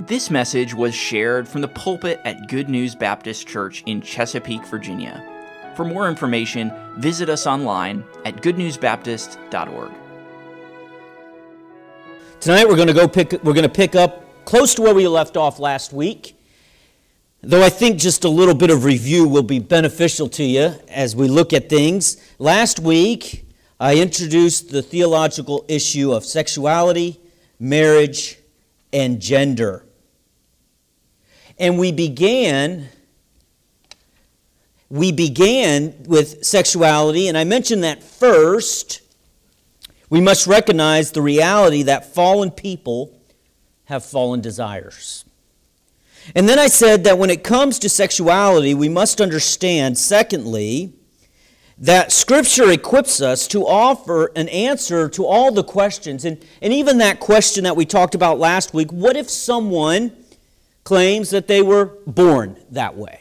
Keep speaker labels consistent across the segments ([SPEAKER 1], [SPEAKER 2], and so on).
[SPEAKER 1] This message was shared from the pulpit at Good News Baptist Church in Chesapeake, Virginia. For more information, visit us online at goodnewsbaptist.org.
[SPEAKER 2] Tonight we're going to go pick we're going to pick up close to where we left off last week. Though I think just a little bit of review will be beneficial to you as we look at things. Last week I introduced the theological issue of sexuality, marriage, and gender. And we began we began with sexuality and I mentioned that first we must recognize the reality that fallen people have fallen desires. And then I said that when it comes to sexuality, we must understand, secondly, that Scripture equips us to offer an answer to all the questions. And, and even that question that we talked about last week what if someone claims that they were born that way.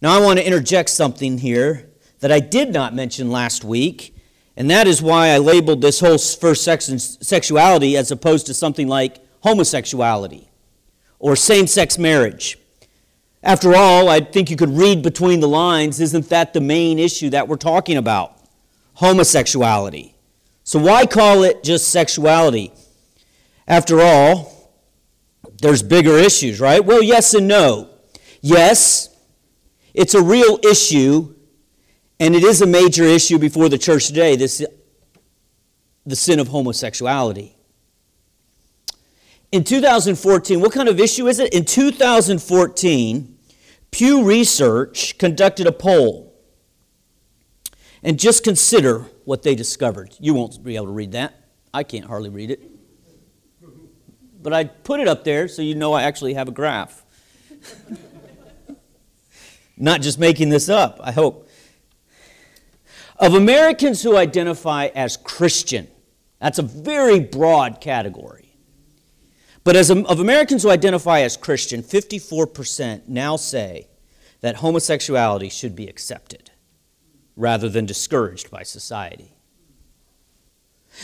[SPEAKER 2] Now, I want to interject something here that I did not mention last week, and that is why I labeled this whole first section sexuality as opposed to something like homosexuality or same sex marriage. After all, I think you could read between the lines. Isn't that the main issue that we're talking about? Homosexuality. So, why call it just sexuality? After all, there's bigger issues, right? Well, yes and no. Yes, it's a real issue, and it is a major issue before the church today, this, the sin of homosexuality. In 2014, what kind of issue is it? In 2014, Pew Research conducted a poll. And just consider what they discovered. You won't be able to read that. I can't hardly read it but I put it up there so you know I actually have a graph. Not just making this up, I hope. Of Americans who identify as Christian, that's a very broad category. But as of Americans who identify as Christian, 54% now say that homosexuality should be accepted rather than discouraged by society.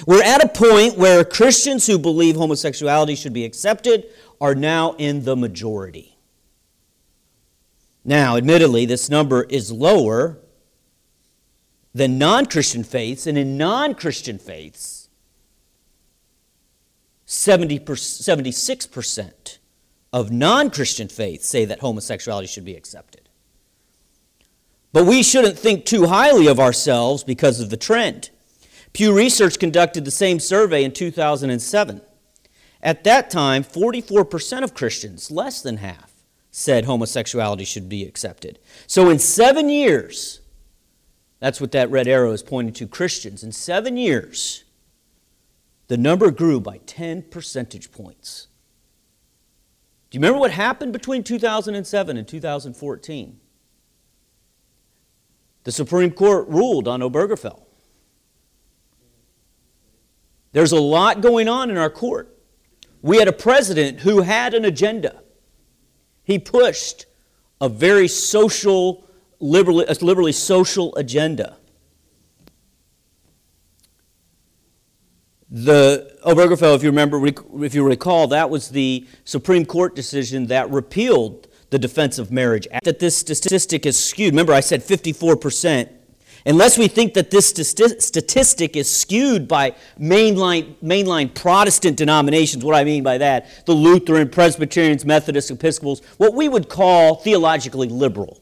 [SPEAKER 2] We're at a point where Christians who believe homosexuality should be accepted are now in the majority. Now, admittedly, this number is lower than non Christian faiths, and in non Christian faiths, 70 76% of non Christian faiths say that homosexuality should be accepted. But we shouldn't think too highly of ourselves because of the trend. Pew Research conducted the same survey in 2007. At that time, 44% of Christians, less than half, said homosexuality should be accepted. So in seven years, that's what that red arrow is pointing to Christians. In seven years, the number grew by 10 percentage points. Do you remember what happened between 2007 and 2014? The Supreme Court ruled on Obergefell. There's a lot going on in our court. We had a president who had an agenda. He pushed a very social, liberally, a liberally social agenda. The Obergefell, if you remember, if you recall, that was the Supreme Court decision that repealed the Defense of Marriage Act. That this statistic is skewed. Remember, I said 54 percent Unless we think that this statistic is skewed by mainline, mainline Protestant denominations, what I mean by that, the Lutheran, Presbyterians, Methodists, Episcopals, what we would call theologically liberal.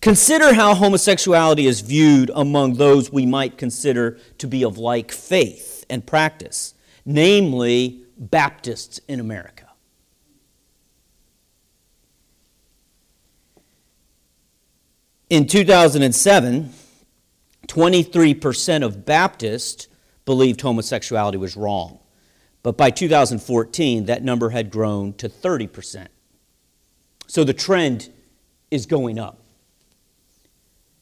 [SPEAKER 2] Consider how homosexuality is viewed among those we might consider to be of like faith and practice, namely Baptists in America. In 2007, 23% of Baptists believed homosexuality was wrong. But by 2014, that number had grown to 30%. So the trend is going up.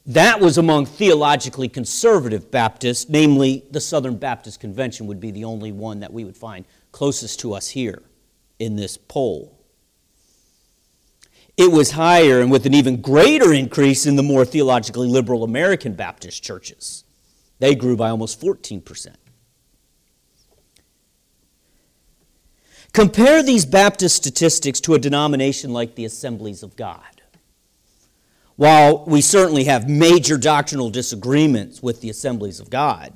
[SPEAKER 2] That was among theologically conservative Baptists, namely the Southern Baptist Convention would be the only one that we would find closest to us here in this poll it was higher and with an even greater increase in the more theologically liberal American Baptist churches. They grew by almost 14%. Compare these Baptist statistics to a denomination like the Assemblies of God. While we certainly have major doctrinal disagreements with the Assemblies of God,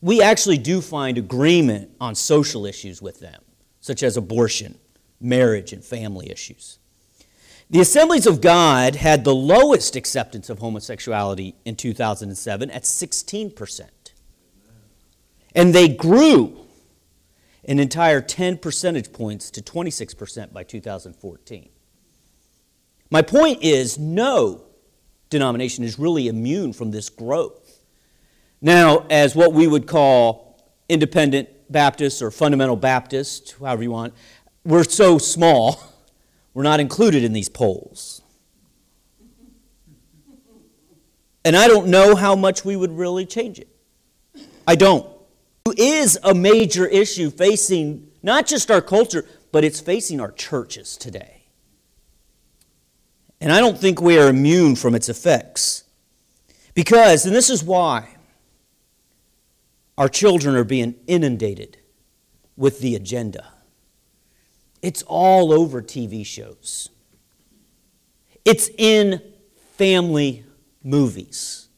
[SPEAKER 2] we actually do find agreement on social issues with them, such as abortion, marriage, and family issues. The Assemblies of God had the lowest acceptance of homosexuality in 2007 at 16%. And they grew an entire 10 percentage points to 26% by 2014. My point is no denomination is really immune from this growth. Now, as what we would call independent Baptists or fundamental Baptists, however you want, we're so small, we're not included in these polls. And I don't know how much we would really change it. I don't. It is a major issue facing not just our culture, but it's facing our churches today. And I don't think we are immune from its effects. Because, and this is why, our children are being inundated with the agenda. It's all over TV shows, it's in family movies.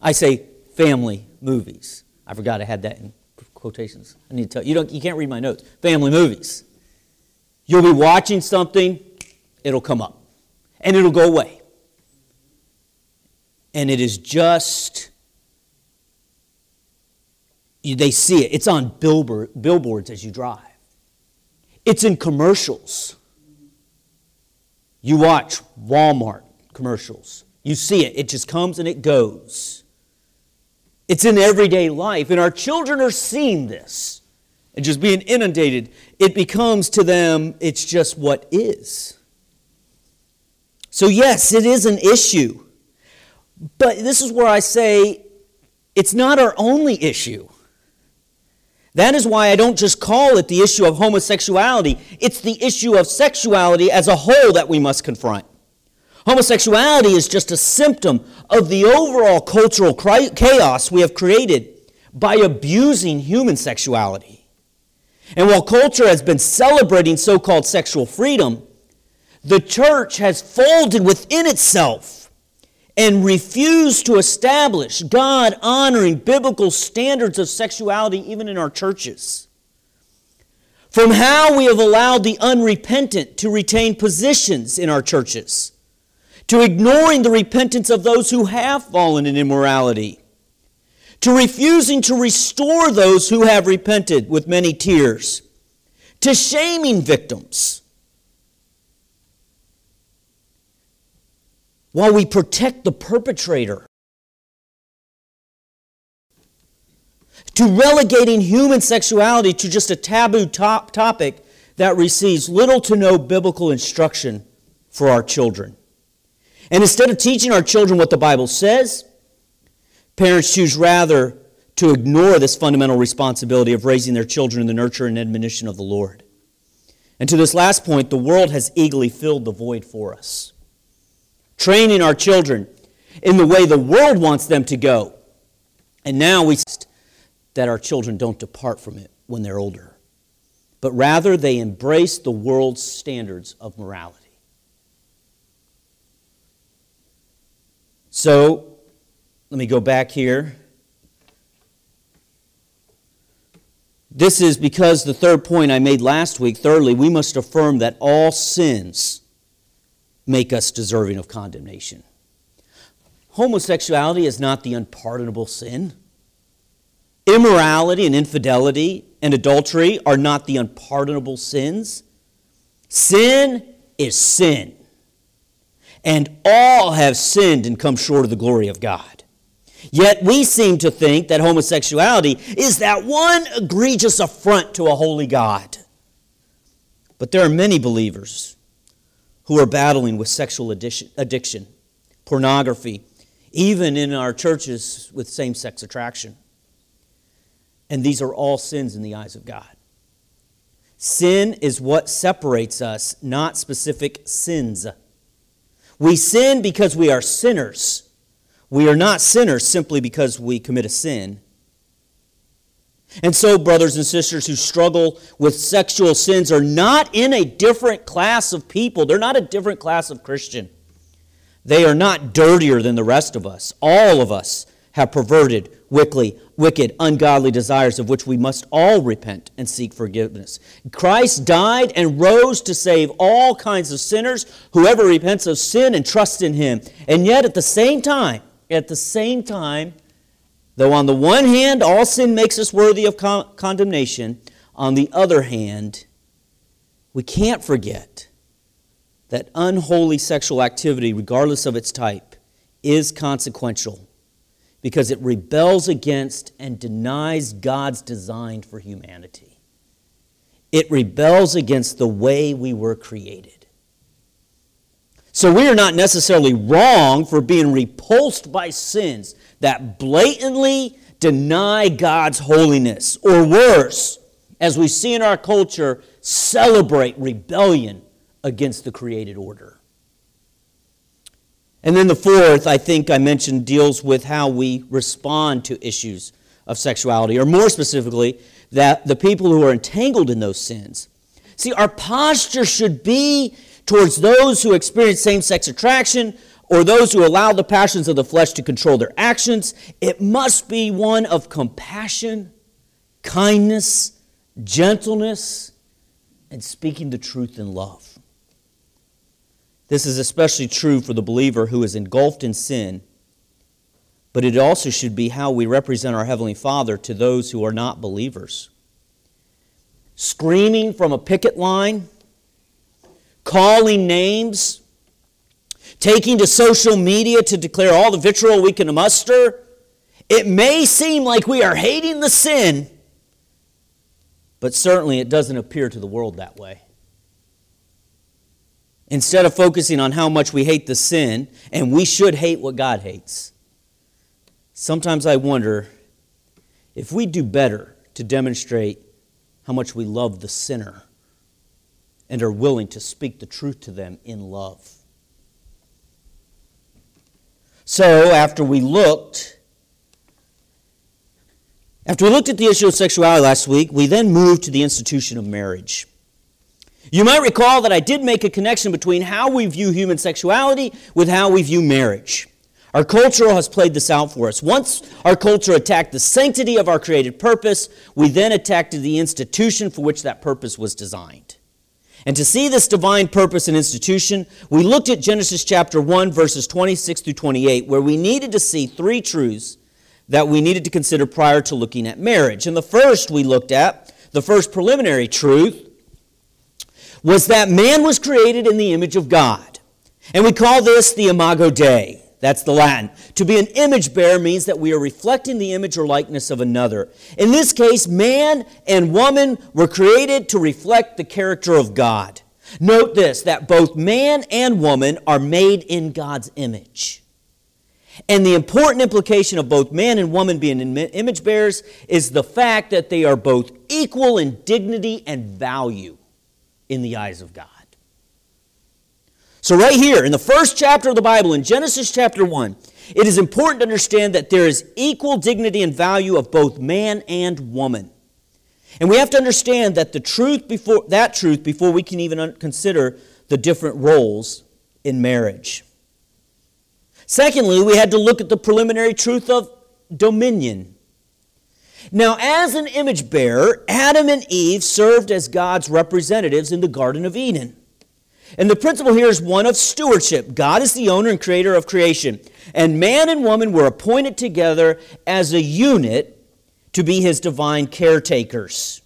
[SPEAKER 2] I say family movies. I forgot I had that in quotations. I need to tell you, you, don't, you can't read my notes. Family movies. You'll be watching something, it'll come up and it'll go away. And it is just, they see it. It's on billboard, billboards as you drive, it's in commercials. You watch Walmart commercials, you see it, it just comes and it goes. It's in everyday life, and our children are seeing this and just being inundated. It becomes to them, it's just what is. So, yes, it is an issue. But this is where I say it's not our only issue. That is why I don't just call it the issue of homosexuality, it's the issue of sexuality as a whole that we must confront. Homosexuality is just a symptom of the overall cultural chaos we have created by abusing human sexuality. And while culture has been celebrating so called sexual freedom, the church has folded within itself and refuse to establish God honoring biblical standards of sexuality even in our churches. From how we have allowed the unrepentant to retain positions in our churches, to ignoring the repentance of those who have fallen in immorality, to refusing to restore those who have repented with many tears, to shaming victims while we protect the perpetrator. To relegating human sexuality to just a taboo top topic that receives little to no biblical instruction for our children. And instead of teaching our children what the Bible says, parents choose rather to ignore this fundamental responsibility of raising their children in the nurture and admonition of the Lord. And to this last point, the world has eagerly filled the void for us training our children in the way the world wants them to go. And now we that our children don't depart from it when they're older, but rather they embrace the world's standards of morality. So, let me go back here. This is because the third point I made last week. Thirdly, we must affirm that all sins make us deserving of condemnation. Homosexuality is not the unpardonable sin. Immorality and infidelity and adultery are not the unpardonable sins. Sin is sin. And all have sinned and come short of the glory of God. Yet we seem to think that homosexuality is that one egregious affront to a holy God. But there are many believers who are battling with sexual addiction, pornography, even in our churches with same sex attraction. And these are all sins in the eyes of God. Sin is what separates us, not specific sins. We sin because we are sinners. We are not sinners simply because we commit a sin. And so, brothers and sisters who struggle with sexual sins are not in a different class of people. They're not a different class of Christian. They are not dirtier than the rest of us. All of us have perverted, wicked, ungodly desires of which we must all repent and seek forgiveness. Christ died and rose to save all kinds of sinners, whoever repents of sin and trusts in him. And yet, at the same time, at the same time, Though on the one hand, all sin makes us worthy of con- condemnation, on the other hand, we can't forget that unholy sexual activity, regardless of its type, is consequential because it rebels against and denies God's design for humanity. It rebels against the way we were created. So we are not necessarily wrong for being repulsed by sins that blatantly deny God's holiness, or worse, as we see in our culture, celebrate rebellion against the created order. And then the fourth, I think I mentioned, deals with how we respond to issues of sexuality, or more specifically, that the people who are entangled in those sins. See, our posture should be towards those who experience same sex attraction, or those who allow the passions of the flesh to control their actions. It must be one of compassion, kindness, gentleness, and speaking the truth in love. This is especially true for the believer who is engulfed in sin, but it also should be how we represent our Heavenly Father to those who are not believers. Screaming from a picket line, calling names, taking to social media to declare all the vitriol we can muster, it may seem like we are hating the sin, but certainly it doesn't appear to the world that way. Instead of focusing on how much we hate the sin, and we should hate what God hates, sometimes I wonder if we do better to demonstrate how much we love the sinner and are willing to speak the truth to them in love. So, after we looked, after we looked at the issue of sexuality last week, we then moved to the institution of marriage. You might recall that I did make a connection between how we view human sexuality with how we view marriage. Our culture has played this out for us. Once our culture attacked the sanctity of our created purpose, we then attacked the institution for which that purpose was designed. And to see this divine purpose and institution, we looked at Genesis chapter 1, verses 26 through 28, where we needed to see three truths that we needed to consider prior to looking at marriage. And the first we looked at, the first preliminary truth, was that man was created in the image of God. And we call this the Imago Dei. That's the Latin. To be an image bearer means that we are reflecting the image or likeness of another. In this case, man and woman were created to reflect the character of God. Note this that both man and woman are made in God's image. And the important implication of both man and woman being image bearers is the fact that they are both equal in dignity and value in the eyes of God. So, right here in the first chapter of the Bible, in Genesis chapter 1, it is important to understand that there is equal dignity and value of both man and woman. And we have to understand that the truth before that truth before we can even consider the different roles in marriage. Secondly, we had to look at the preliminary truth of dominion. Now, as an image bearer, Adam and Eve served as God's representatives in the Garden of Eden. And the principle here is one of stewardship. God is the owner and creator of creation. And man and woman were appointed together as a unit to be his divine caretakers.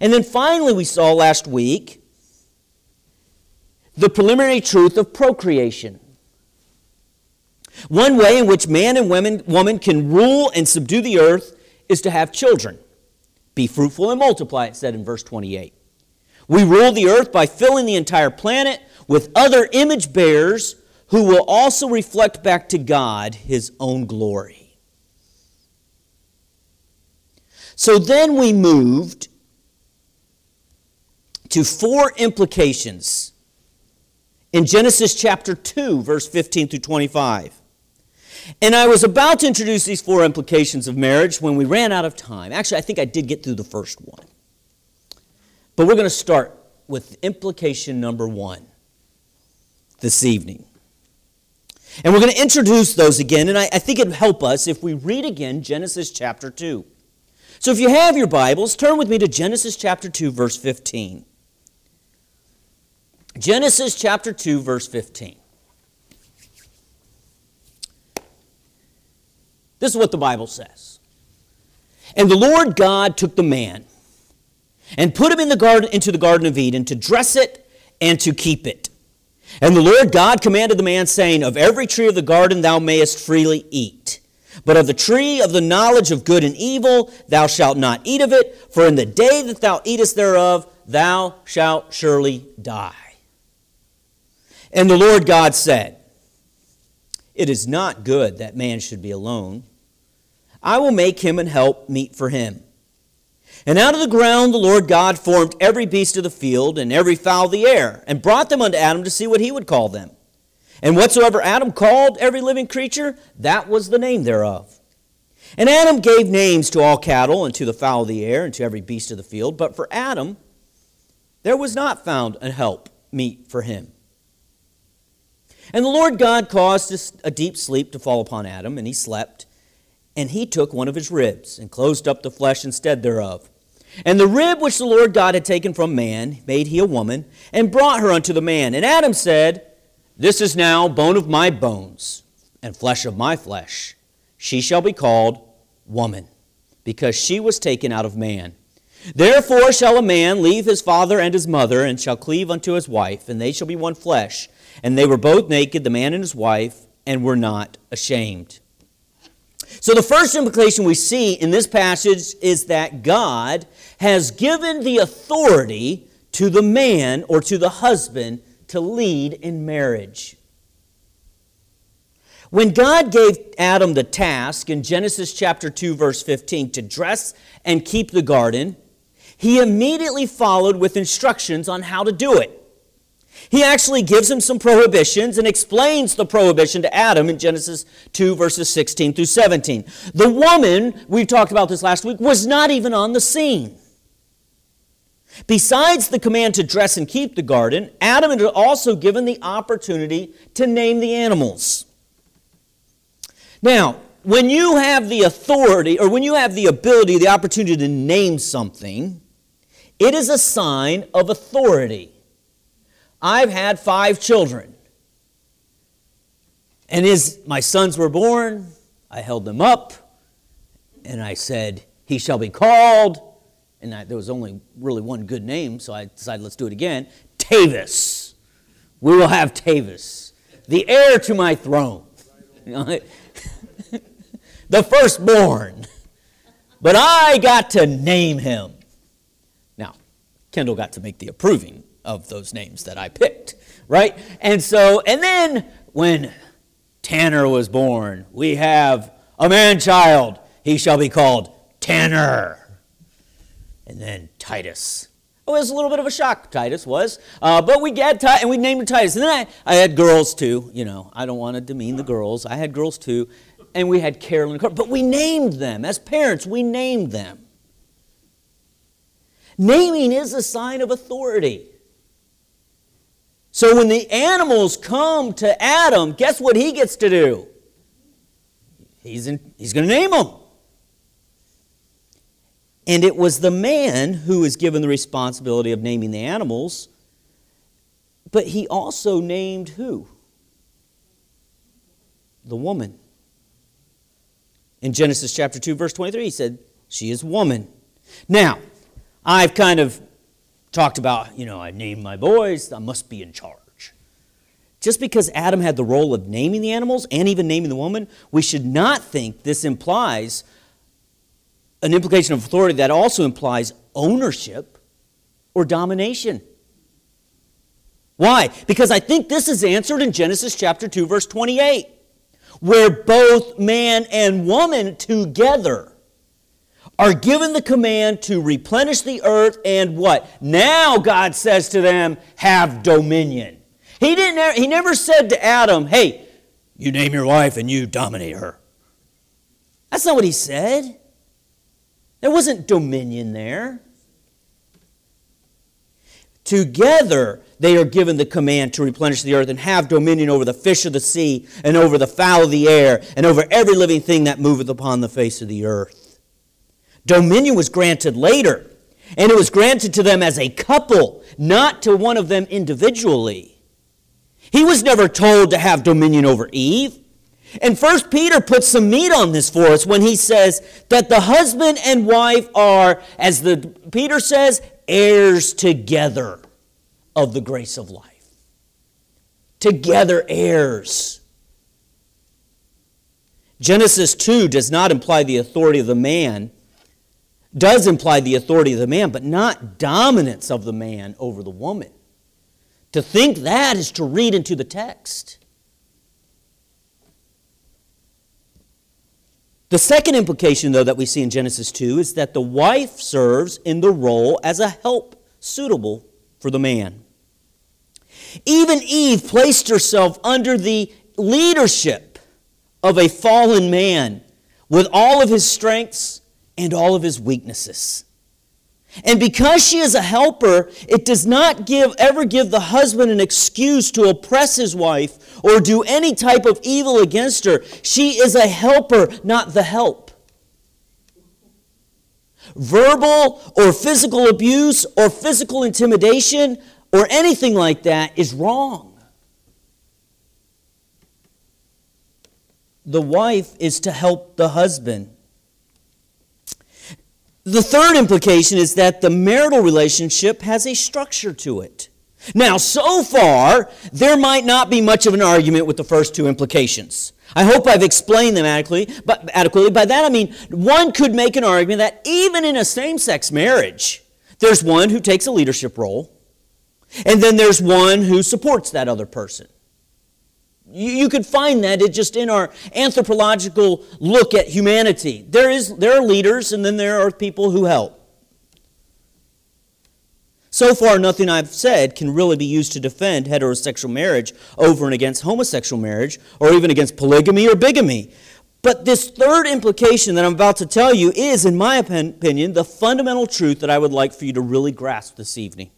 [SPEAKER 2] And then finally, we saw last week the preliminary truth of procreation. One way in which man and women, woman can rule and subdue the earth is to have children. Be fruitful and multiply, it said in verse 28. We rule the earth by filling the entire planet with other image bearers who will also reflect back to God his own glory. So then we moved to four implications in Genesis chapter 2, verse 15 through 25. And I was about to introduce these four implications of marriage when we ran out of time. Actually, I think I did get through the first one. But we're going to start with implication number one this evening. And we're going to introduce those again, and I, I think it'd help us if we read again Genesis chapter 2. So if you have your Bibles, turn with me to Genesis chapter 2, verse 15. Genesis chapter 2, verse 15. This is what the Bible says. And the Lord God took the man and put him in the garden into the garden of Eden to dress it and to keep it. And the Lord God commanded the man, saying, Of every tree of the garden thou mayest freely eat. But of the tree of the knowledge of good and evil thou shalt not eat of it, for in the day that thou eatest thereof thou shalt surely die. And the Lord God said, It is not good that man should be alone. I will make him an help meet for him. And out of the ground the Lord God formed every beast of the field and every fowl of the air, and brought them unto Adam to see what he would call them. And whatsoever Adam called every living creature, that was the name thereof. And Adam gave names to all cattle, and to the fowl of the air, and to every beast of the field. But for Adam, there was not found a help meet for him. And the Lord God caused a deep sleep to fall upon Adam, and he slept. And he took one of his ribs, and closed up the flesh instead thereof. And the rib which the Lord God had taken from man made he a woman, and brought her unto the man. And Adam said, This is now bone of my bones, and flesh of my flesh. She shall be called woman, because she was taken out of man. Therefore shall a man leave his father and his mother, and shall cleave unto his wife, and they shall be one flesh. And they were both naked, the man and his wife, and were not ashamed. So, the first implication we see in this passage is that God has given the authority to the man or to the husband to lead in marriage. When God gave Adam the task in Genesis chapter 2 verse 15 to dress and keep the garden, he immediately followed with instructions on how to do it. He actually gives him some prohibitions and explains the prohibition to Adam in Genesis 2, verses 16 through 17. The woman, we talked about this last week, was not even on the scene. Besides the command to dress and keep the garden, Adam had also given the opportunity to name the animals. Now, when you have the authority, or when you have the ability, the opportunity to name something, it is a sign of authority. I've had five children. And as my sons were born, I held them up and I said, He shall be called. And I, there was only really one good name, so I decided let's do it again Tavis. We will have Tavis, the heir to my throne, the firstborn. But I got to name him. Now, Kendall got to make the approving of those names that I picked, right? And so, and then when Tanner was born, we have a man child. He shall be called Tanner. And then Titus. Oh, it was a little bit of a shock, Titus was. Uh, but we get Titus, and we named him Titus. And then I, I had girls too. You know, I don't want to demean the girls. I had girls too. And we had Carolyn. But we named them. As parents, we named them. Naming is a sign of authority. So when the animals come to Adam, guess what he gets to do? He's, he's going to name them. And it was the man who was given the responsibility of naming the animals, but he also named who? The woman. In Genesis chapter 2, verse 23, he said, She is woman. Now, I've kind of talked about, you know, I named my boys, I must be in charge. Just because Adam had the role of naming the animals and even naming the woman, we should not think this implies an implication of authority that also implies ownership or domination. Why? Because I think this is answered in Genesis chapter 2 verse 28, where both man and woman together are given the command to replenish the earth and what? Now God says to them, have dominion. He didn't he never said to Adam, "Hey, You name your wife and you dominate her. That's not what he said. There wasn't dominion there. Together, they are given the command to replenish the earth and have dominion over the fish of the sea and over the fowl of the air and over every living thing that moveth upon the face of the earth. Dominion was granted later, and it was granted to them as a couple, not to one of them individually. He was never told to have dominion over Eve. And First Peter puts some meat on this for us when he says that the husband and wife are, as the Peter says, heirs together of the grace of life. Together heirs. Genesis 2 does not imply the authority of the man, does imply the authority of the man, but not dominance of the man over the woman. To think that is to read into the text. The second implication, though, that we see in Genesis 2 is that the wife serves in the role as a help suitable for the man. Even Eve placed herself under the leadership of a fallen man with all of his strengths and all of his weaknesses. And because she is a helper, it does not give, ever give the husband an excuse to oppress his wife or do any type of evil against her. She is a helper, not the help. Verbal or physical abuse or physical intimidation or anything like that is wrong. The wife is to help the husband. The third implication is that the marital relationship has a structure to it. Now, so far, there might not be much of an argument with the first two implications. I hope I've explained them adequately, but adequately. By that I mean one could make an argument that even in a same-sex marriage, there's one who takes a leadership role, and then there's one who supports that other person. You, could find that it just in our anthropological look at humanity. There, is, there are leaders, and then there are people who help. So far, nothing I've said can really be used to defend heterosexual marriage over and against homosexual marriage, or even against polygamy or bigamy. But this third implication that I'm about to tell you is, in my opinion, the fundamental truth that I would like for you to really grasp this evening.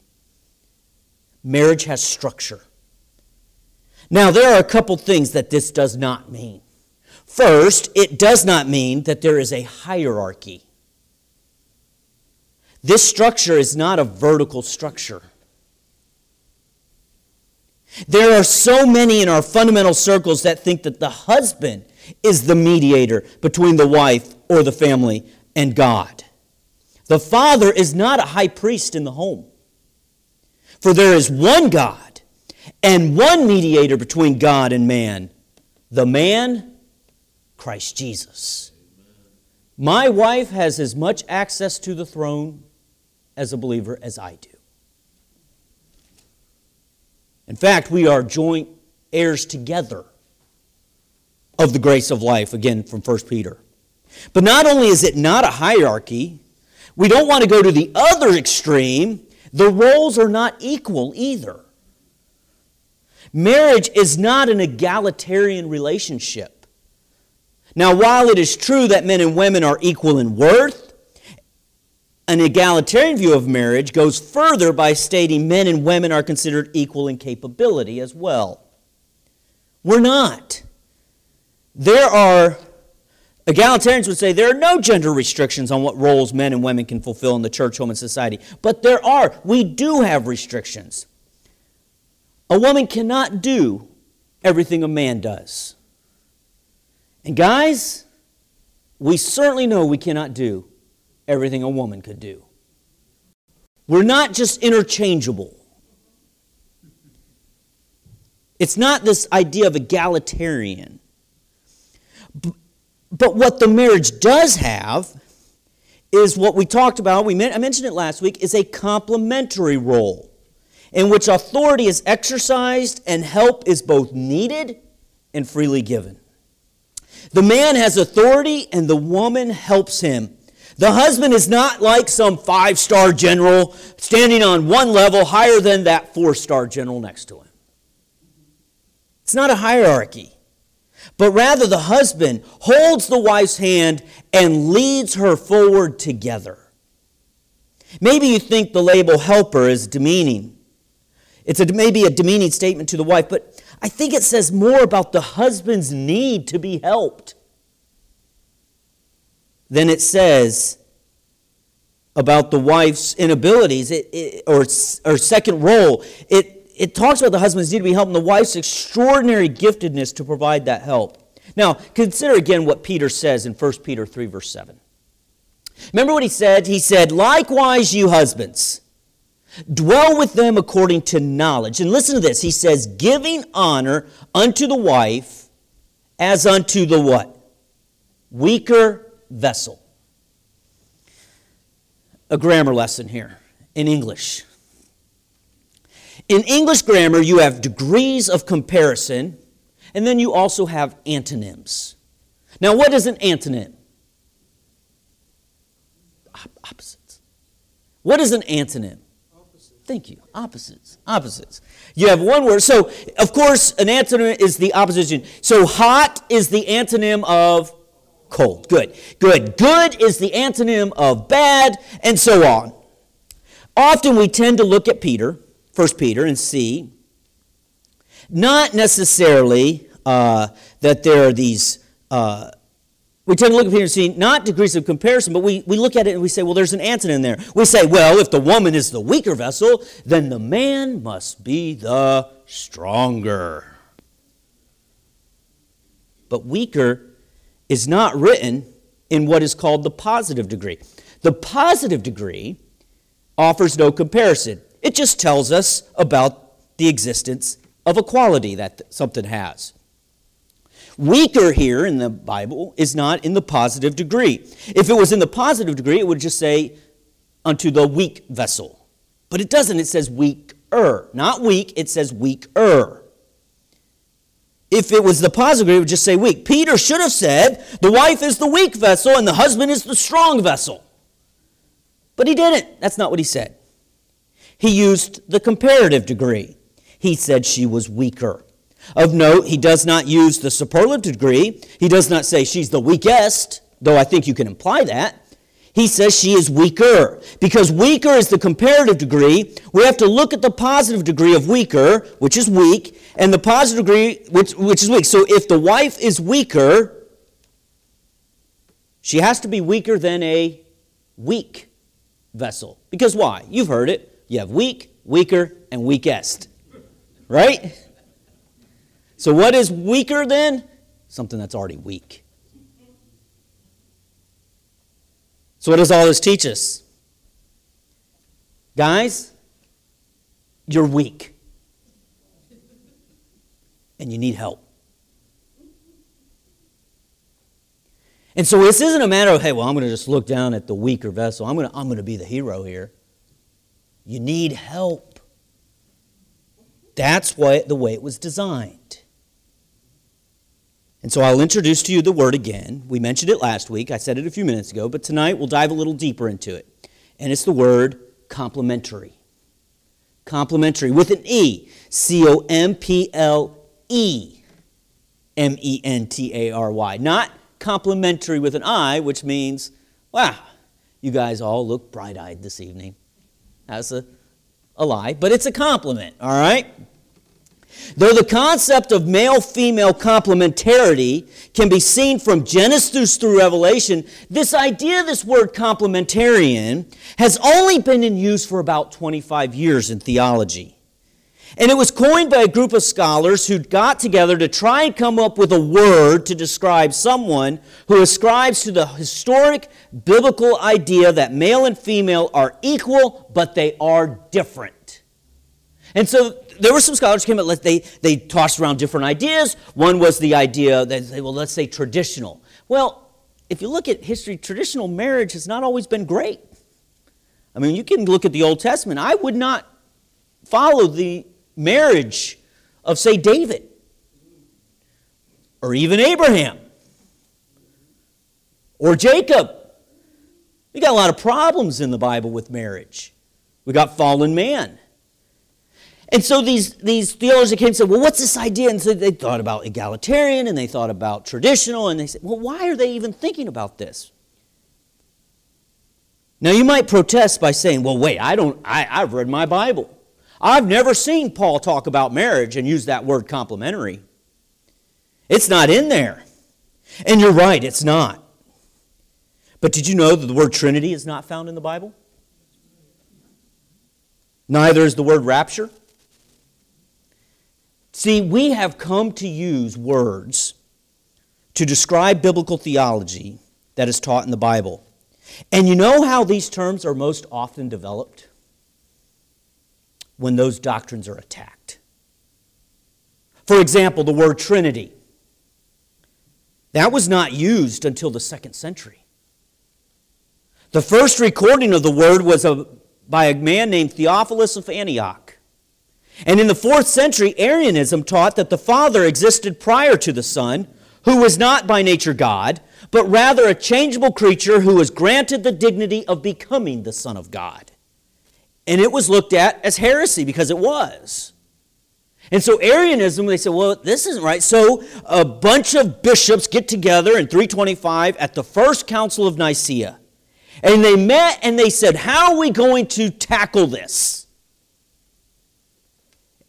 [SPEAKER 2] Marriage has structure. Now, there are a couple things that this does not mean. First, it does not mean that there is a hierarchy. This structure is not a vertical structure. There are so many in our fundamental circles that think that the husband is the mediator between the wife or the family and God. The father is not a high priest in the home. For there is one God and one mediator between God and man, the man, Christ Jesus. My wife has as much access to the throne as a believer as I do. In fact, we are joint heirs together of the grace of life, again from 1 Peter. But not only is it not a hierarchy, we don't want to go to the other extreme. The roles are not equal either. Marriage is not an egalitarian relationship. Now, while it is true that men and women are equal in worth, an egalitarian view of marriage goes further by stating men and women are considered equal in capability as well. We're not. There are, egalitarians would say there are no gender restrictions on what roles men and women can fulfill in the church, home, and society. But there are. We do have restrictions. A woman cannot do everything a man does. And guys, we certainly know we cannot do everything a woman could do. We're not just interchangeable. It's not this idea of egalitarian. But what the marriage does have is what we talked about, we I mentioned it last week, is a complementary role in which authority is exercised and help is both needed and freely given. The man has authority and the woman helps him. The husband is not like some five star general standing on one level higher than that four star general next to him. It's not a hierarchy. but rather the husband holds the wife's hand and leads her forward together. Maybe you think the label helper is demeaning. It's a, maybe a demeaning statement to the wife, but I think it says more about the husband's need to be helped than it says about the wife's inabilities it, it, or, or second role. It, it talks about the husband's need to be helped and the wife's extraordinary giftedness to provide that help. Now, consider again what Peter says in 1 Peter 3, verse 7. Remember what he said? He said, Likewise, you husbands, dwell with them according to knowledge. And listen to this. He says, Giving honor unto the wife as unto the what? Weaker vessel. A grammar lesson here in English. In English grammar, you have degrees of comparison, and then you also have antonyms. Now, what is an antonym? Opposites. What is an antonym? Thank you. Opposites. Opposites. You have one word. So, of course, an antonym is the opposition. So, hot is the antonym of cold. Good. Good. Good is the antonym of bad, and so on. Often we tend to look at Peter, 1 Peter, and see not necessarily uh, that there are these uh, we tend to look Peter and see not degrees of comparison, but we, we look at it and we say, well, there's an antonym there. We say, well, if the woman is the weaker vessel, then the man must be the stronger. But weaker is not written in what is called the positive degree. The positive degree offers no comparison, it just tells us about the existence of a quality that something has. Weaker here in the Bible is not in the positive degree. If it was in the positive degree, it would just say, unto the weak vessel. But it doesn't. It says weaker. Not weak, it says weaker. If it was the positive degree, it would just say weak. Peter should have said, the wife is the weak vessel and the husband is the strong vessel. But he didn't. That's not what he said. He used the comparative degree. He said she was weaker. Of note, he does not use the superlative degree. He does not say she's the weakest, though I think you can imply that. He says she is weaker. Because weaker is the comparative degree, we have to look at the positive degree of weaker, which is weak, and the positive degree, which, which is weak. So if the wife is weaker, she has to be weaker than a weak vessel. Because why? You've heard it. You have weak, weaker, and weakest. Right? So, what is weaker then? Something that's already weak. So, what does all this teach us? Guys, you're weak. And you need help. And so this isn't a matter of, hey, well, I'm going to just look down at the weaker vessel. I'm going to, I'm going to be the hero here. You need help. That's what, the way it was designed. And so I'll introduce to you the word again. We mentioned it last week. I said it a few minutes ago, but tonight we'll dive a little deeper into it. And it's the word complimentary. Complementary with an E. C O M P L E M E N T A R Y. Not complementary with an I, which means, wow, you guys all look bright eyed this evening. That's a, a lie, but it's a compliment, all right? Though the concept of male female complementarity can be seen from Genesis through Revelation, this idea, this word complementarian, has only been in use for about 25 years in theology. And it was coined by a group of scholars who got together to try and come up with a word to describe someone who ascribes to the historic biblical idea that male and female are equal, but they are different. And so there were some scholars who came up, they, they tossed around different ideas. One was the idea that, well, let's say traditional. Well, if you look at history, traditional marriage has not always been great. I mean, you can look at the Old Testament. I would not follow the marriage of, say, David or even Abraham or Jacob. We got a lot of problems in the Bible with marriage. We got fallen man. And so these, these theologians came and said, well, what's this idea? And so they thought about egalitarian and they thought about traditional, and they said, well, why are they even thinking about this? Now you might protest by saying, well, wait, I don't, I, I've read my Bible. I've never seen Paul talk about marriage and use that word complementary. It's not in there. And you're right, it's not. But did you know that the word Trinity is not found in the Bible? Neither is the word rapture. See, we have come to use words to describe biblical theology that is taught in the Bible. And you know how these terms are most often developed? When those doctrines are attacked. For example, the word Trinity. That was not used until the second century. The first recording of the word was a, by a man named Theophilus of Antioch. And in the fourth century, Arianism taught that the Father existed prior to the Son, who was not by nature God, but rather a changeable creature who was granted the dignity of becoming the Son of God. And it was looked at as heresy because it was. And so Arianism, they said, well, this isn't right. So a bunch of bishops get together in 325 at the first council of Nicaea. And they met and they said, how are we going to tackle this?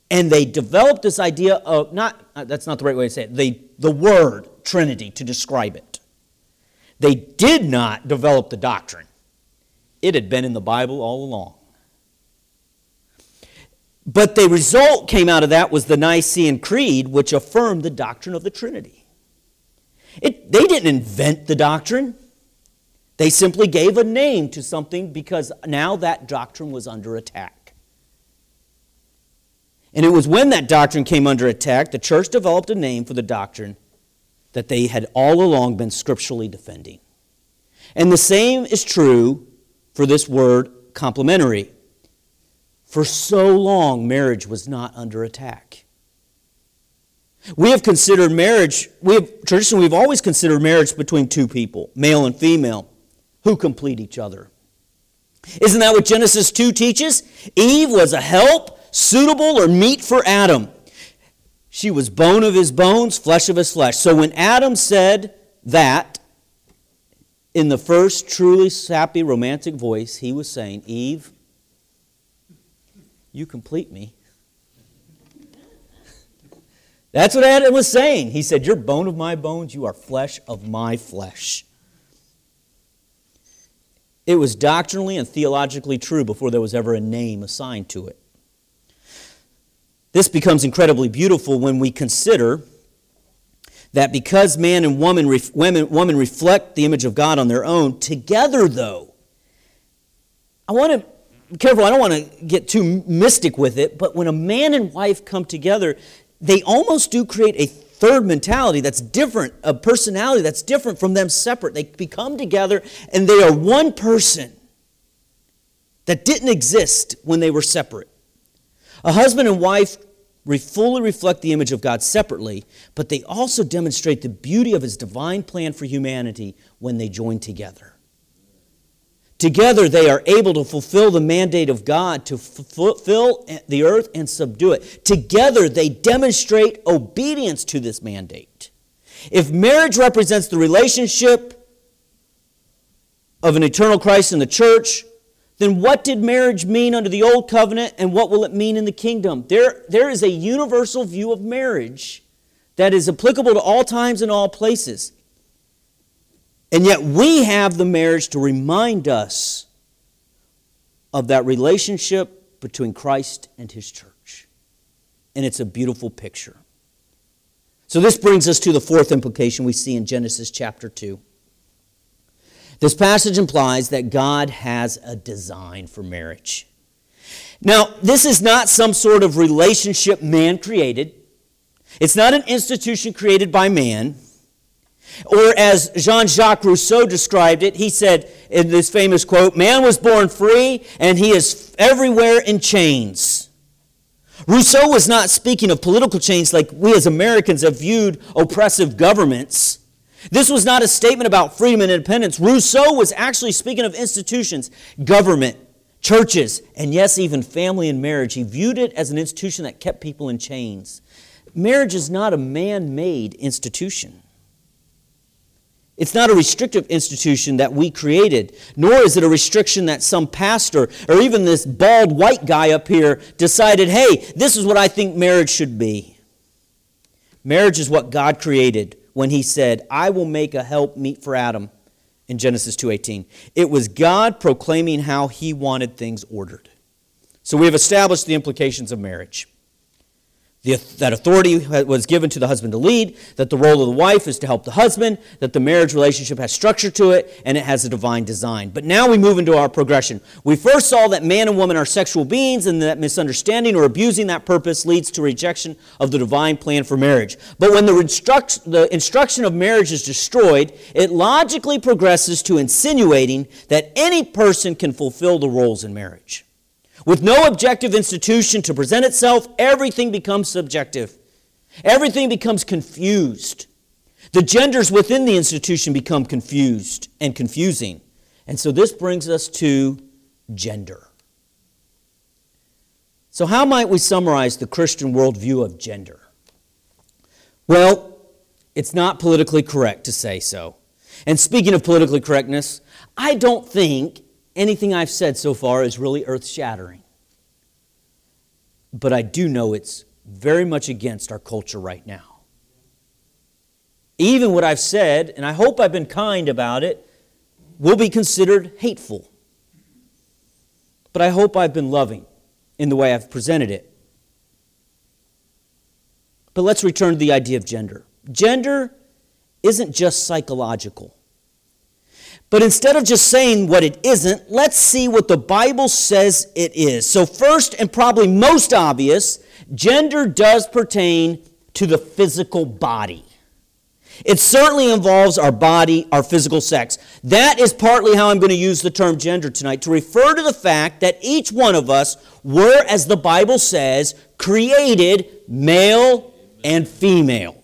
[SPEAKER 2] And they developed this idea of, not, uh, that's not the right way to say it, the, the word Trinity to describe it. They did not develop the doctrine, it had been in the Bible all along. But the result came out of that was the Nicene Creed, which affirmed the doctrine of the Trinity. It, they didn't invent the doctrine. They simply gave a name to something because now that doctrine was under attack. And it was when that doctrine came under attack, the church developed a name for the doctrine that they had all along been scripturally defending. And the same is true for this word complementary. For so long, marriage was not under attack. We have considered marriage, we have traditionally we've always considered marriage between two people, male and female, who complete each other. Isn't that what Genesis 2 teaches? Eve was a help, suitable or meet for Adam. She was bone of his bones, flesh of his flesh. So when Adam said that, in the first truly sappy romantic voice, he was saying, Eve, you complete me. That's what Adam was saying. He said, You're bone of my bones, you are flesh of my flesh. It was doctrinally and theologically true before there was ever a name assigned to it. This becomes incredibly beautiful when we consider that because man and woman, women, woman reflect the image of God on their own, together, though, I want to be careful, I don't want to get too mystic with it, but when a man and wife come together, they almost do create a third mentality that's different, a personality that's different from them separate. They become together and they are one person that didn't exist when they were separate. A husband and wife fully reflect the image of God separately, but they also demonstrate the beauty of his divine plan for humanity when they join together. Together, they are able to fulfill the mandate of God to fulfill the earth and subdue it. Together, they demonstrate obedience to this mandate. If marriage represents the relationship of an eternal Christ in the church, then what did marriage mean under the old covenant and what will it mean in the kingdom? There, there is a universal view of marriage that is applicable to all times and all places. And yet we have the marriage to remind us of that relationship between Christ and his church. And it's a beautiful picture. So this brings us to the fourth implication we see in Genesis chapter 2. This passage implies that God has a design for marriage. Now, this is not some sort of relationship man created. It's not an institution created by man. Or as Jean Jacques Rousseau described it, he said in this famous quote Man was born free, and he is everywhere in chains. Rousseau was not speaking of political chains like we as Americans have viewed oppressive governments. This was not a statement about freedom and independence. Rousseau was actually speaking of institutions, government, churches, and yes, even family and marriage. He viewed it as an institution that kept people in chains. Marriage is not a man made institution. It's not a restrictive institution that we created, nor is it a restriction that some pastor or even this bald white guy up here decided, hey, this is what I think marriage should be. Marriage is what God created when he said, I will make a help meet for Adam in Genesis 2:18. It was God proclaiming how he wanted things ordered. So we have established the implications of marriage. The, that authority was given to the husband to lead, that the role of the wife is to help the husband, that the marriage relationship has structure to it, and it has a divine design. But now we move into our progression. We first saw that man and woman are sexual beings, and that misunderstanding or abusing that purpose leads to rejection of the divine plan for marriage. But when the, instruct, the instruction of marriage is destroyed, it logically progresses to insinuating that any person can fulfill the roles in marriage. With no objective institution to present itself, everything becomes subjective. Everything becomes confused. The genders within the institution become confused and confusing. And so this brings us to gender. So, how might we summarize the Christian worldview of gender? Well, it's not politically correct to say so. And speaking of politically correctness, I don't think anything I've said so far is really earth shattering. But I do know it's very much against our culture right now. Even what I've said, and I hope I've been kind about it, will be considered hateful. But I hope I've been loving in the way I've presented it. But let's return to the idea of gender. Gender isn't just psychological. But instead of just saying what it isn't, let's see what the Bible says it is. So, first and probably most obvious, gender does pertain to the physical body. It certainly involves our body, our physical sex. That is partly how I'm going to use the term gender tonight to refer to the fact that each one of us were, as the Bible says, created male and female.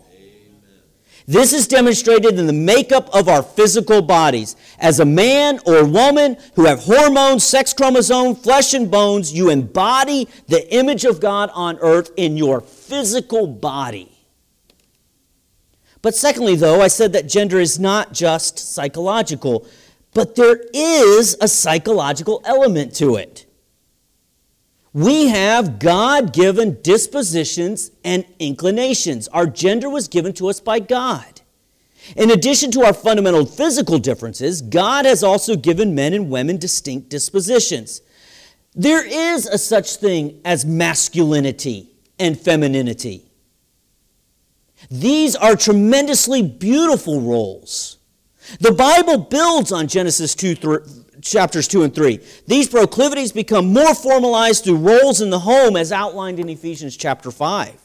[SPEAKER 2] This is demonstrated in the makeup of our physical bodies. As a man or woman who have hormones, sex chromosome, flesh and bones, you embody the image of God on earth in your physical body. But secondly, though, I said that gender is not just psychological, but there is a psychological element to it. We have God given dispositions and inclinations. Our gender was given to us by God. In addition to our fundamental physical differences, God has also given men and women distinct dispositions. There is a such thing as masculinity and femininity. These are tremendously beautiful roles. The Bible builds on Genesis 2, chapters 2 and 3. These proclivities become more formalized through roles in the home as outlined in Ephesians chapter 5.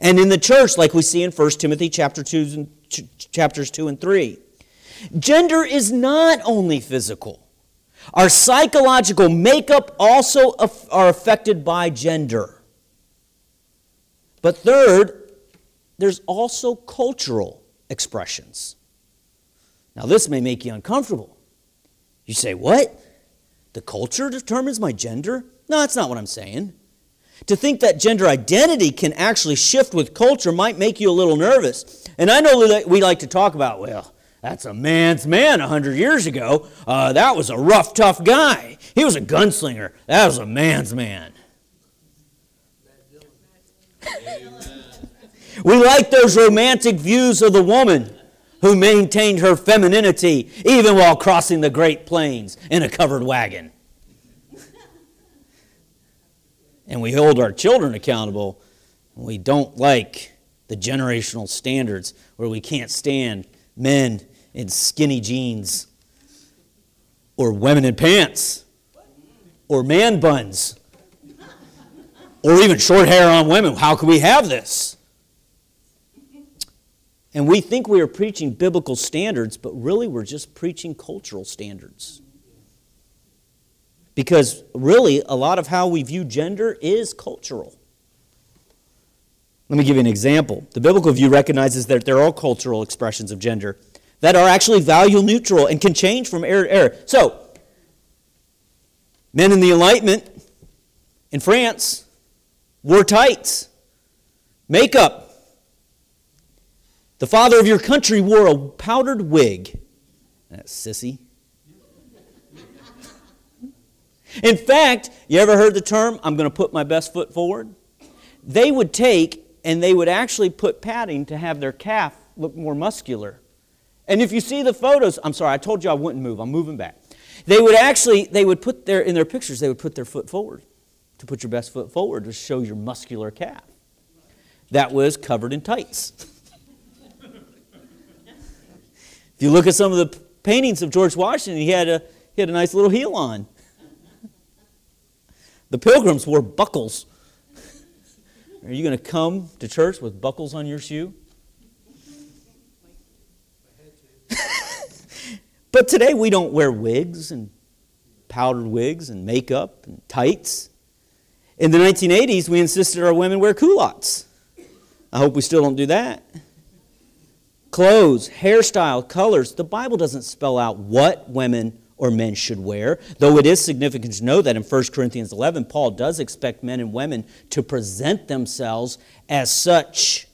[SPEAKER 2] And in the church like we see in 1 Timothy chapter 2 and, chapters 2 and 3. Gender is not only physical. Our psychological makeup also are affected by gender. But third, there's also cultural expressions. Now, this may make you uncomfortable. You say, What? The culture determines my gender? No, that's not what I'm saying. To think that gender identity can actually shift with culture might make you a little nervous. And I know that we like to talk about, well, that's a man's man 100 years ago. Uh, that was a rough, tough guy. He was a gunslinger. That was a man's man. we like those romantic views of the woman who maintained her femininity even while crossing the Great Plains in a covered wagon. and we hold our children accountable. We don't like the generational standards where we can't stand men in skinny jeans or women in pants or man buns or even short hair on women. How can we have this? And we think we are preaching biblical standards, but really we're just preaching cultural standards. Because really, a lot of how we view gender is cultural. Let me give you an example. The biblical view recognizes that there are cultural expressions of gender that are actually value neutral and can change from era to era. So, Men in the Enlightenment in France wore tights, makeup. The father of your country wore a powdered wig. That sissy. In fact, you ever heard the term, I'm going to put my best foot forward? They would take and they would actually put padding to have their calf look more muscular. And if you see the photos, I'm sorry, I told you I wouldn't move. I'm moving back. They would actually, they would put their, in their pictures, they would put their foot forward to put your best foot forward to show your muscular calf. That was covered in tights. if you look at some of the paintings of George Washington, he had a, he had a nice little heel on. The pilgrims wore buckles. Are you going to come to church with buckles on your shoe? but today we don't wear wigs and powdered wigs and makeup and tights. In the 1980s, we insisted our women wear culottes. I hope we still don't do that. Clothes, hairstyle, colors. The Bible doesn't spell out what women or men should wear, though it is significant to know that in 1 Corinthians 11, Paul does expect men and women to present themselves as such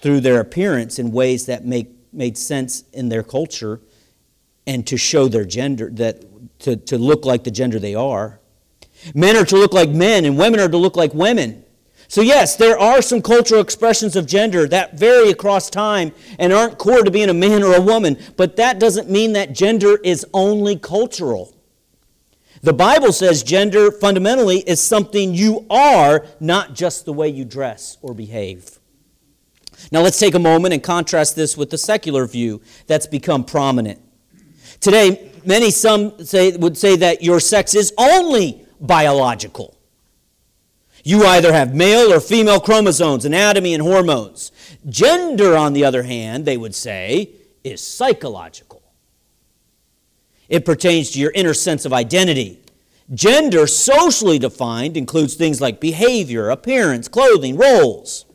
[SPEAKER 2] through their appearance in ways that make made sense in their culture and to show their gender that to, to look like the gender they are men are to look like men and women are to look like women so, yes, there are some cultural expressions of gender that vary across time and aren't core to being a man or a woman, but that doesn't mean that gender is only cultural. The Bible says gender fundamentally is something you are, not just the way you dress or behave. Now, let's take a moment and contrast this with the secular view that's become prominent. Today, many some say, would say that your sex is only biological. You either have male or female chromosomes, anatomy, and hormones. Gender, on the other hand, they would say, is psychological. It pertains to your inner sense of identity. Gender, socially defined, includes things like behavior, appearance, clothing, roles.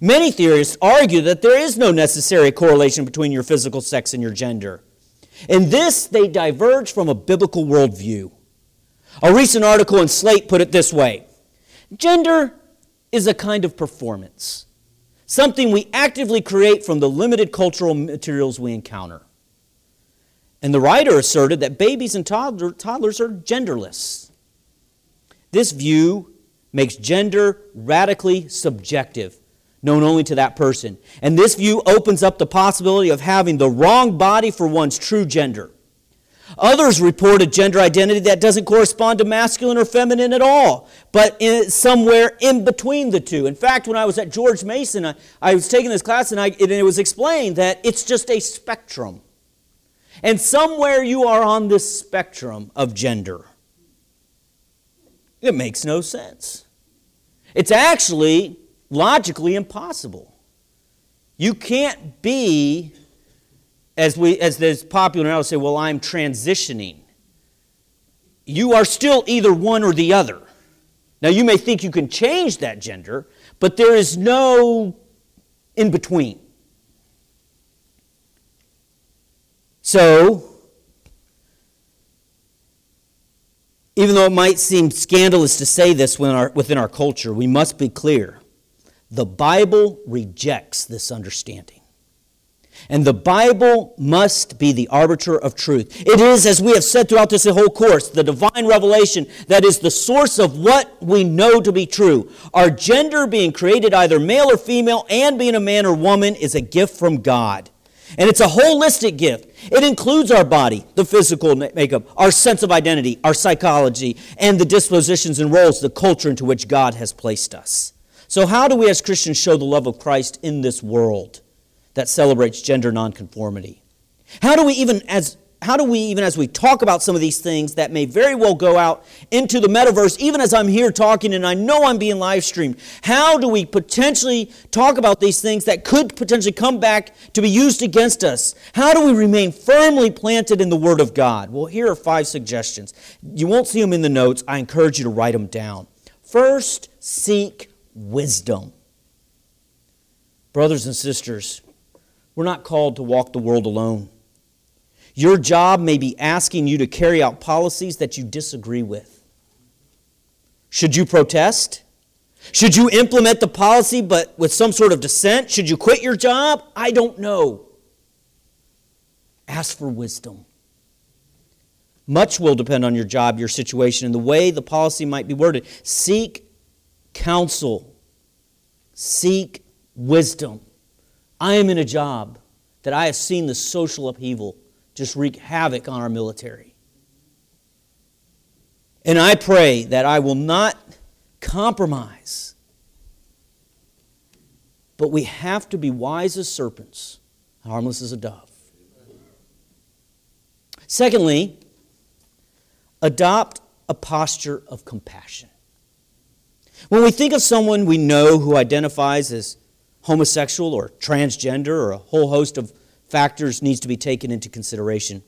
[SPEAKER 2] Many theorists argue that there is no necessary correlation between your physical sex and your gender. In this, they diverge from a biblical worldview. A recent article in Slate put it this way Gender is a kind of performance, something we actively create from the limited cultural materials we encounter. And the writer asserted that babies and toddler, toddlers are genderless. This view makes gender radically subjective, known only to that person. And this view opens up the possibility of having the wrong body for one's true gender. Others report a gender identity that doesn't correspond to masculine or feminine at all, but in, somewhere in between the two. In fact, when I was at George Mason, I, I was taking this class and, I, and it was explained that it's just a spectrum. And somewhere you are on this spectrum of gender. It makes no sense. It's actually logically impossible. You can't be as we as there's popular now say, well, I'm transitioning. You are still either one or the other. Now you may think you can change that gender, but there is no in between. So, even though it might seem scandalous to say this within our, within our culture, we must be clear. The Bible rejects this understanding. And the Bible must be the arbiter of truth. It is, as we have said throughout this whole course, the divine revelation that is the source of what we know to be true. Our gender being created either male or female and being a man or woman is a gift from God. And it's a holistic gift. It includes our body, the physical makeup, our sense of identity, our psychology, and the dispositions and roles, the culture into which God has placed us. So, how do we as Christians show the love of Christ in this world? That celebrates gender nonconformity. How do we even as how do we even as we talk about some of these things that may very well go out into the metaverse even as I'm here talking and I know I'm being live streamed how do we potentially talk about these things that could potentially come back to be used against us? How do we remain firmly planted in the word of God? Well here are five suggestions. You won't see them in the notes. I encourage you to write them down. First seek wisdom. Brothers and sisters we're not called to walk the world alone. Your job may be asking you to carry out policies that you disagree with. Should you protest? Should you implement the policy but with some sort of dissent? Should you quit your job? I don't know. Ask for wisdom. Much will depend on your job, your situation, and the way the policy might be worded. Seek counsel, seek wisdom. I am in a job that I have seen the social upheaval just wreak havoc on our military. And I pray that I will not compromise. But we have to be wise as serpents, harmless as a dove. Secondly, adopt a posture of compassion. When we think of someone we know who identifies as homosexual or transgender or a whole host of factors needs to be taken into consideration.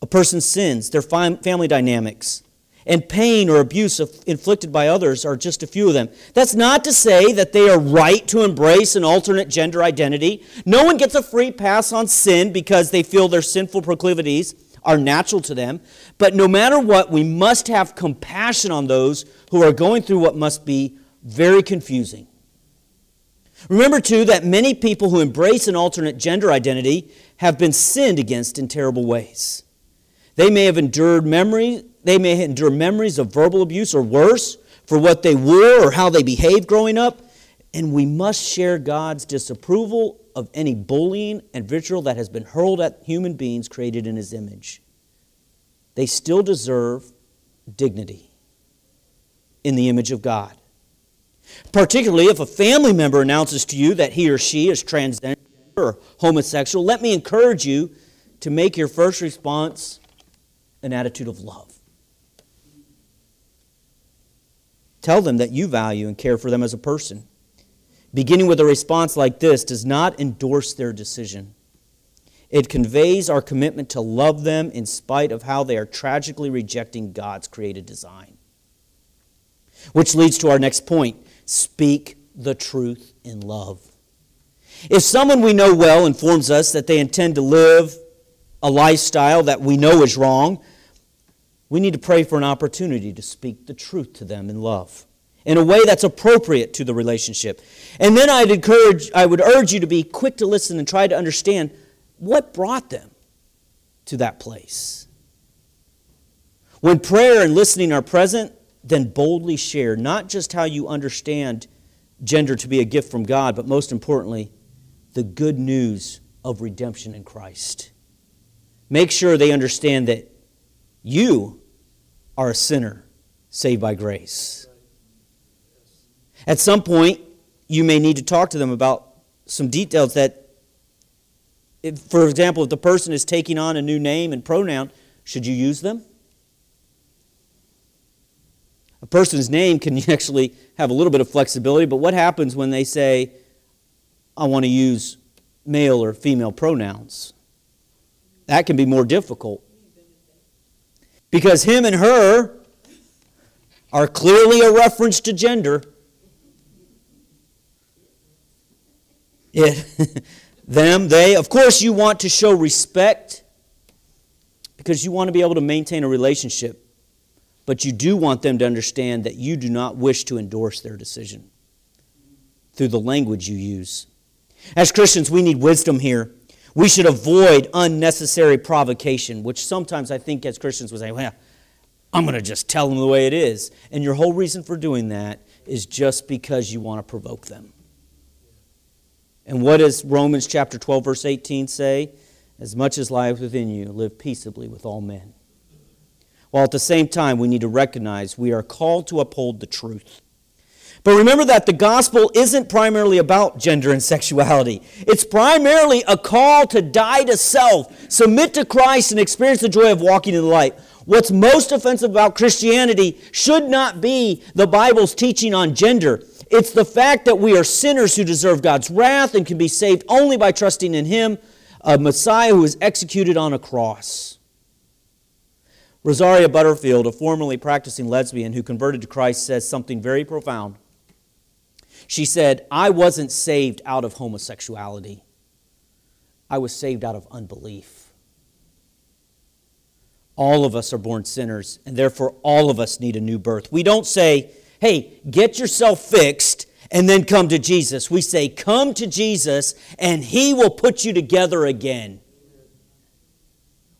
[SPEAKER 2] A person's sins, their family dynamics, and pain or abuse inflicted by others are just a few of them. That's not to say that they are right to embrace an alternate gender identity. No one gets a free pass on sin because they feel their sinful proclivities are natural to them. But no matter what, we must have compassion on those who are going through what must be very confusing. Remember, too, that many people who embrace an alternate gender identity have been sinned against in terrible ways. They may have endured memory, they may endure memories of verbal abuse or worse for what they wore or how they behaved growing up. And we must share God's disapproval of any bullying and vitriol that has been hurled at human beings created in His image. They still deserve dignity in the image of God. Particularly if a family member announces to you that he or she is transgender or homosexual, let me encourage you to make your first response an attitude of love. Tell them that you value and care for them as a person. Beginning with a response like this does not endorse their decision. It conveys our commitment to love them in spite of how they are tragically rejecting God's created design. Which leads to our next point speak the truth in love. If someone we know well informs us that they intend to live a lifestyle that we know is wrong, we need to pray for an opportunity to speak the truth to them in love in a way that's appropriate to the relationship. And then I'd encourage, I would urge you to be quick to listen and try to understand what brought them to that place. When prayer and listening are present, then boldly share not just how you understand gender to be a gift from God, but most importantly, the good news of redemption in Christ. Make sure they understand that you are a sinner saved by grace. At some point, you may need to talk to them about some details that, if, for example, if the person is taking on a new name and pronoun, should you use them? A person's name can actually have a little bit of flexibility, but what happens when they say, I want to use male or female pronouns? That can be more difficult. Because him and her are clearly a reference to gender. It, them, they. Of course, you want to show respect because you want to be able to maintain a relationship. But you do want them to understand that you do not wish to endorse their decision through the language you use. As Christians, we need wisdom here. We should avoid unnecessary provocation, which sometimes I think as Christians we say, well, I'm going to just tell them the way it is. And your whole reason for doing that is just because you want to provoke them. And what does Romans chapter 12, verse 18 say? As much as lies within you, live peaceably with all men. While at the same time, we need to recognize we are called to uphold the truth. But remember that the gospel isn't primarily about gender and sexuality. It's primarily a call to die to self, submit to Christ, and experience the joy of walking in the light. What's most offensive about Christianity should not be the Bible's teaching on gender. It's the fact that we are sinners who deserve God's wrath and can be saved only by trusting in Him, a Messiah who was executed on a cross. Rosaria Butterfield, a formerly practicing lesbian who converted to Christ, says something very profound. She said, I wasn't saved out of homosexuality, I was saved out of unbelief. All of us are born sinners, and therefore all of us need a new birth. We don't say, hey, get yourself fixed and then come to Jesus. We say, come to Jesus, and He will put you together again.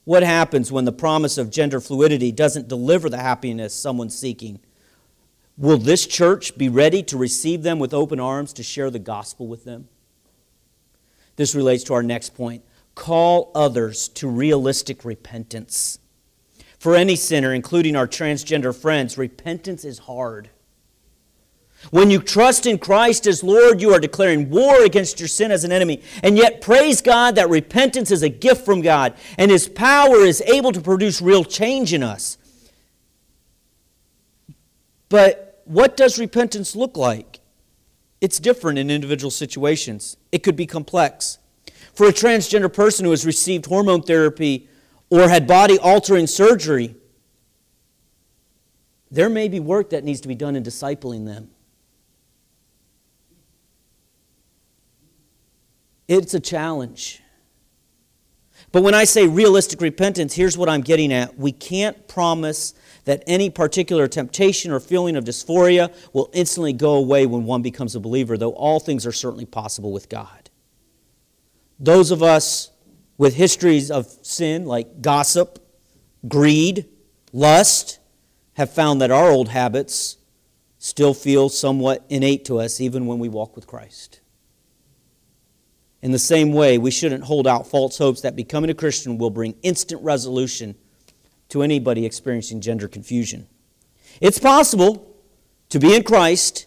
[SPEAKER 2] What happens when the promise of gender fluidity doesn't deliver the happiness someone's seeking? Will this church be ready to receive them with open arms to share the gospel with them? This relates to our next point. Call others to realistic repentance. For any sinner, including our transgender friends, repentance is hard. When you trust in Christ as Lord, you are declaring war against your sin as an enemy. And yet, praise God that repentance is a gift from God, and His power is able to produce real change in us. But what does repentance look like? It's different in individual situations, it could be complex. For a transgender person who has received hormone therapy or had body altering surgery, there may be work that needs to be done in discipling them. It's a challenge. But when I say realistic repentance, here's what I'm getting at. We can't promise that any particular temptation or feeling of dysphoria will instantly go away when one becomes a believer, though all things are certainly possible with God. Those of us with histories of sin like gossip, greed, lust have found that our old habits still feel somewhat innate to us even when we walk with Christ. In the same way, we shouldn't hold out false hopes that becoming a Christian will bring instant resolution to anybody experiencing gender confusion. It's possible to be in Christ,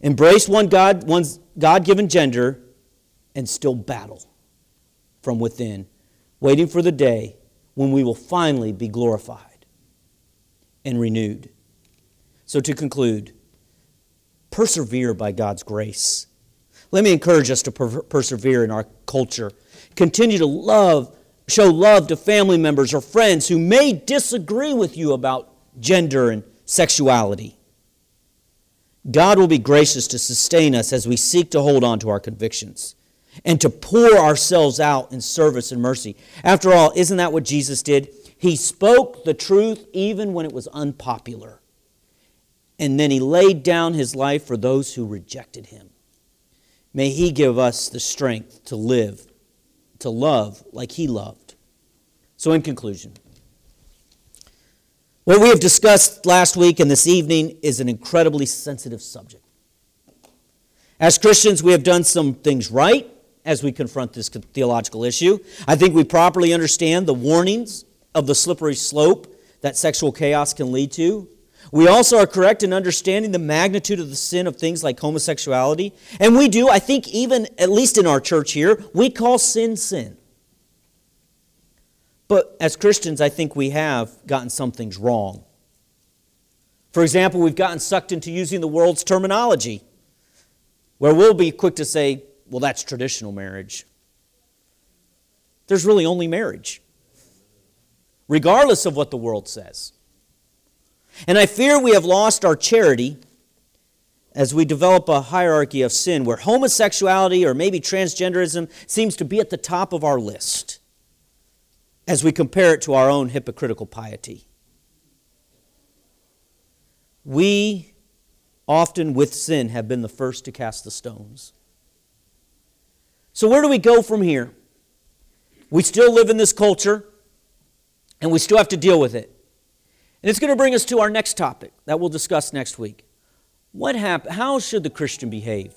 [SPEAKER 2] embrace one God, one's God-given gender, and still battle from within, waiting for the day when we will finally be glorified and renewed. So, to conclude, persevere by God's grace. Let me encourage us to per- persevere in our culture. Continue to love, show love to family members or friends who may disagree with you about gender and sexuality. God will be gracious to sustain us as we seek to hold on to our convictions and to pour ourselves out in service and mercy. After all, isn't that what Jesus did? He spoke the truth even when it was unpopular. And then he laid down his life for those who rejected him. May He give us the strength to live, to love like He loved. So, in conclusion, what we have discussed last week and this evening is an incredibly sensitive subject. As Christians, we have done some things right as we confront this theological issue. I think we properly understand the warnings of the slippery slope that sexual chaos can lead to. We also are correct in understanding the magnitude of the sin of things like homosexuality. And we do, I think, even at least in our church here, we call sin sin. But as Christians, I think we have gotten some things wrong. For example, we've gotten sucked into using the world's terminology, where we'll be quick to say, well, that's traditional marriage. There's really only marriage, regardless of what the world says. And I fear we have lost our charity as we develop a hierarchy of sin where homosexuality or maybe transgenderism seems to be at the top of our list as we compare it to our own hypocritical piety. We often, with sin, have been the first to cast the stones. So, where do we go from here? We still live in this culture, and we still have to deal with it. And it's going to bring us to our next topic that we'll discuss next week. What hap- how should the Christian behave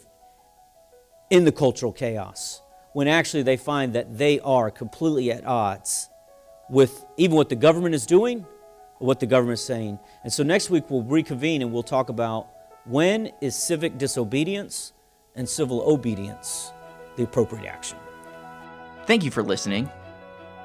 [SPEAKER 2] in the cultural chaos when actually they find that they are completely at odds with even what the government is doing or what the government is saying? And so next week we'll reconvene and we'll talk about when is civic disobedience and civil obedience the appropriate action.
[SPEAKER 1] Thank you for listening.